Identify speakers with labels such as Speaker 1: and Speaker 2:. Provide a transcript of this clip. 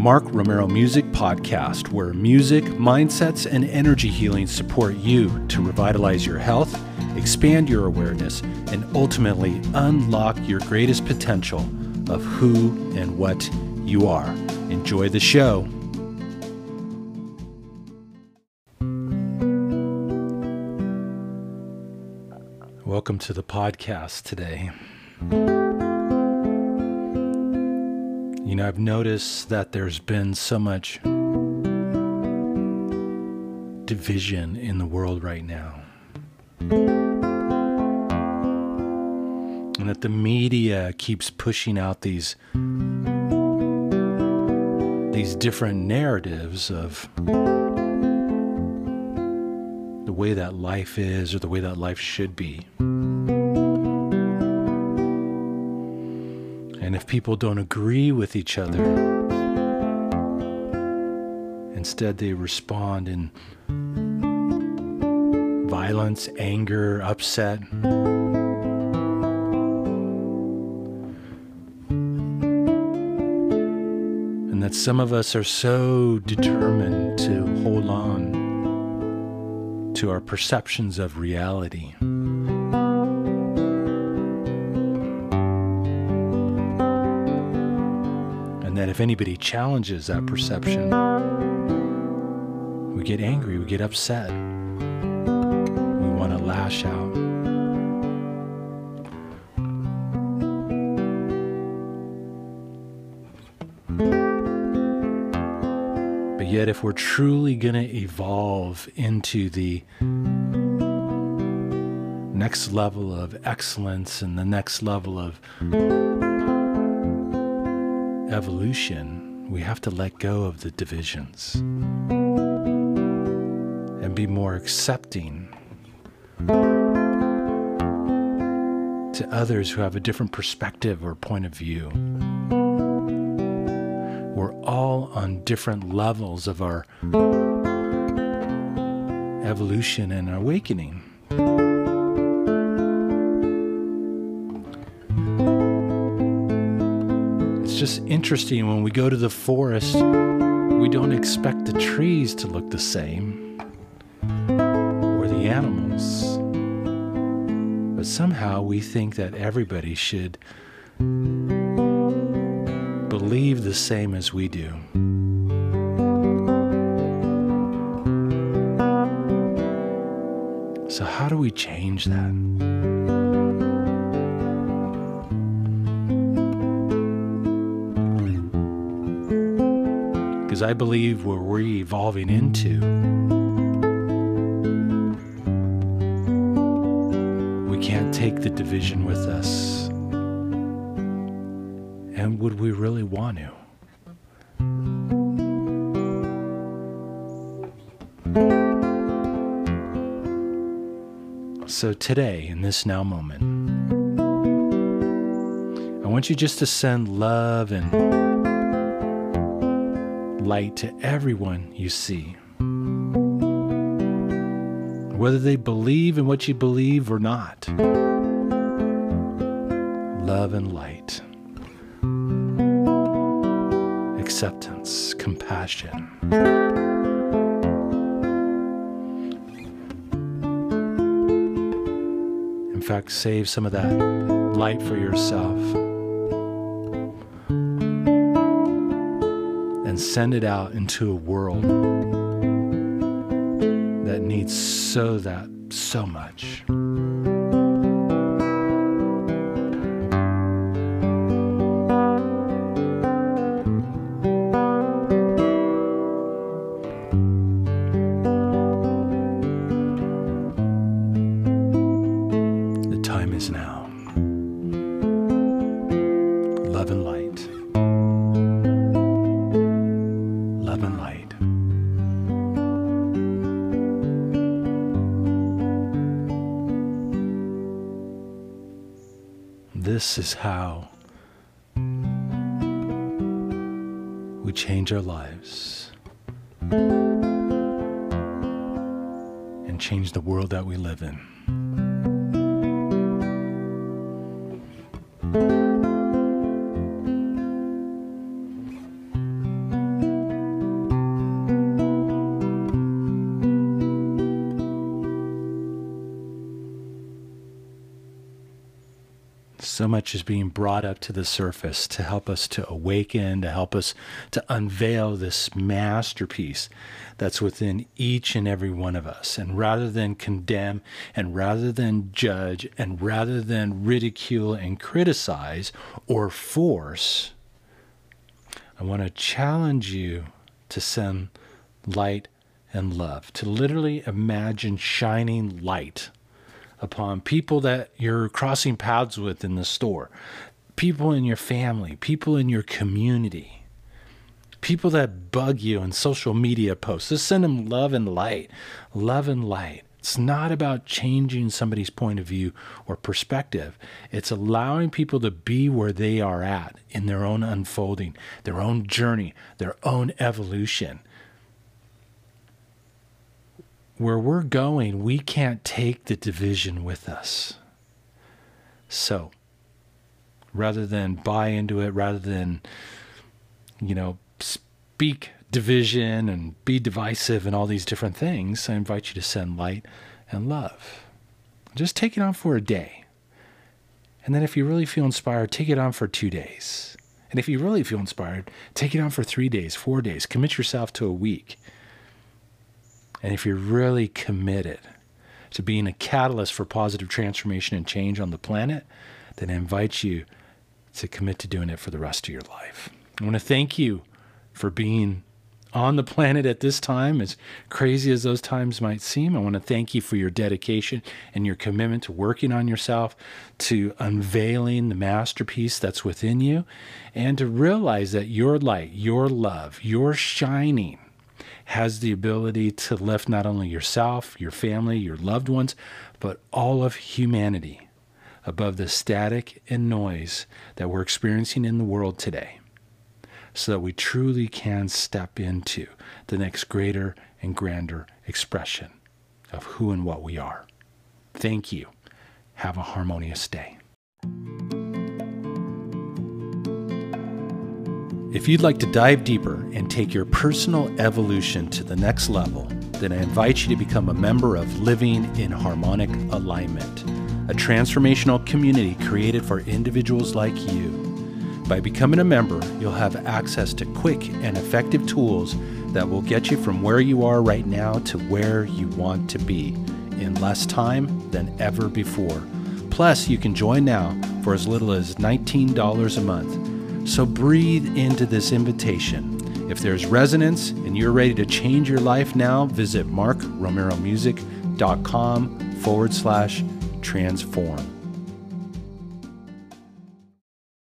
Speaker 1: Mark Romero Music Podcast, where music, mindsets, and energy healing support you to revitalize your health, expand your awareness, and ultimately unlock your greatest potential of who and what you are. Enjoy the show. Welcome to the podcast today. You know, I've noticed that there's been so much division in the world right now. And that the media keeps pushing out these these different narratives of the way that life is or the way that life should be. If people don't agree with each other, instead they respond in violence, anger, upset. And that some of us are so determined to hold on to our perceptions of reality. And that if anybody challenges that perception, we get angry, we get upset, we want to lash out. But yet, if we're truly going to evolve into the next level of excellence and the next level of evolution, we have to let go of the divisions and be more accepting to others who have a different perspective or point of view. We're all on different levels of our evolution and awakening. Just interesting when we go to the forest, we don't expect the trees to look the same or the animals. But somehow we think that everybody should believe the same as we do. So, how do we change that? Because I believe where we're evolving into, we can't take the division with us. And would we really want to? So, today, in this now moment, I want you just to send love and light to everyone you see. Whether they believe in what you believe or not. Love and light. Acceptance, compassion. In fact, save some of that light for yourself. Send it out into a world that needs so that so much. The time is now. This is how we change our lives and change the world that we live in. So much is being brought up to the surface to help us to awaken, to help us to unveil this masterpiece that's within each and every one of us. And rather than condemn, and rather than judge, and rather than ridicule and criticize or force, I want to challenge you to send light and love, to literally imagine shining light upon people that you're crossing paths with in the store, people in your family, people in your community, people that bug you in social media posts. Just send them love and light. Love and light. It's not about changing somebody's point of view or perspective. It's allowing people to be where they are at in their own unfolding, their own journey, their own evolution where we're going, we can't take the division with us. So, rather than buy into it, rather than, you know, speak division and be divisive and all these different things, I invite you to send light and love. Just take it on for a day. And then if you really feel inspired, take it on for two days. And if you really feel inspired, take it on for three days, four days. Commit yourself to a week. And if you're really committed to being a catalyst for positive transformation and change on the planet, then I invite you to commit to doing it for the rest of your life. I want to thank you for being on the planet at this time, as crazy as those times might seem. I want to thank you for your dedication and your commitment to working on yourself, to unveiling the masterpiece that's within you, and to realize that your light, your love, your shining has the ability to lift not only yourself, your family, your loved ones, but all of humanity above the static and noise that we're experiencing in the world today so that we truly can step into the next greater and grander expression of who and what we are. Thank you. Have a harmonious day. If you'd like to dive deeper and take your personal evolution to the next level, then I invite you to become a member of Living in Harmonic Alignment, a transformational community created for individuals like you. By becoming a member, you'll have access to quick and effective tools that will get you from where you are right now to where you want to be in less time than ever before. Plus, you can join now for as little as $19 a month so breathe into this invitation. If there's resonance and you're ready to change your life now, visit markromeromusic.com forward slash transform.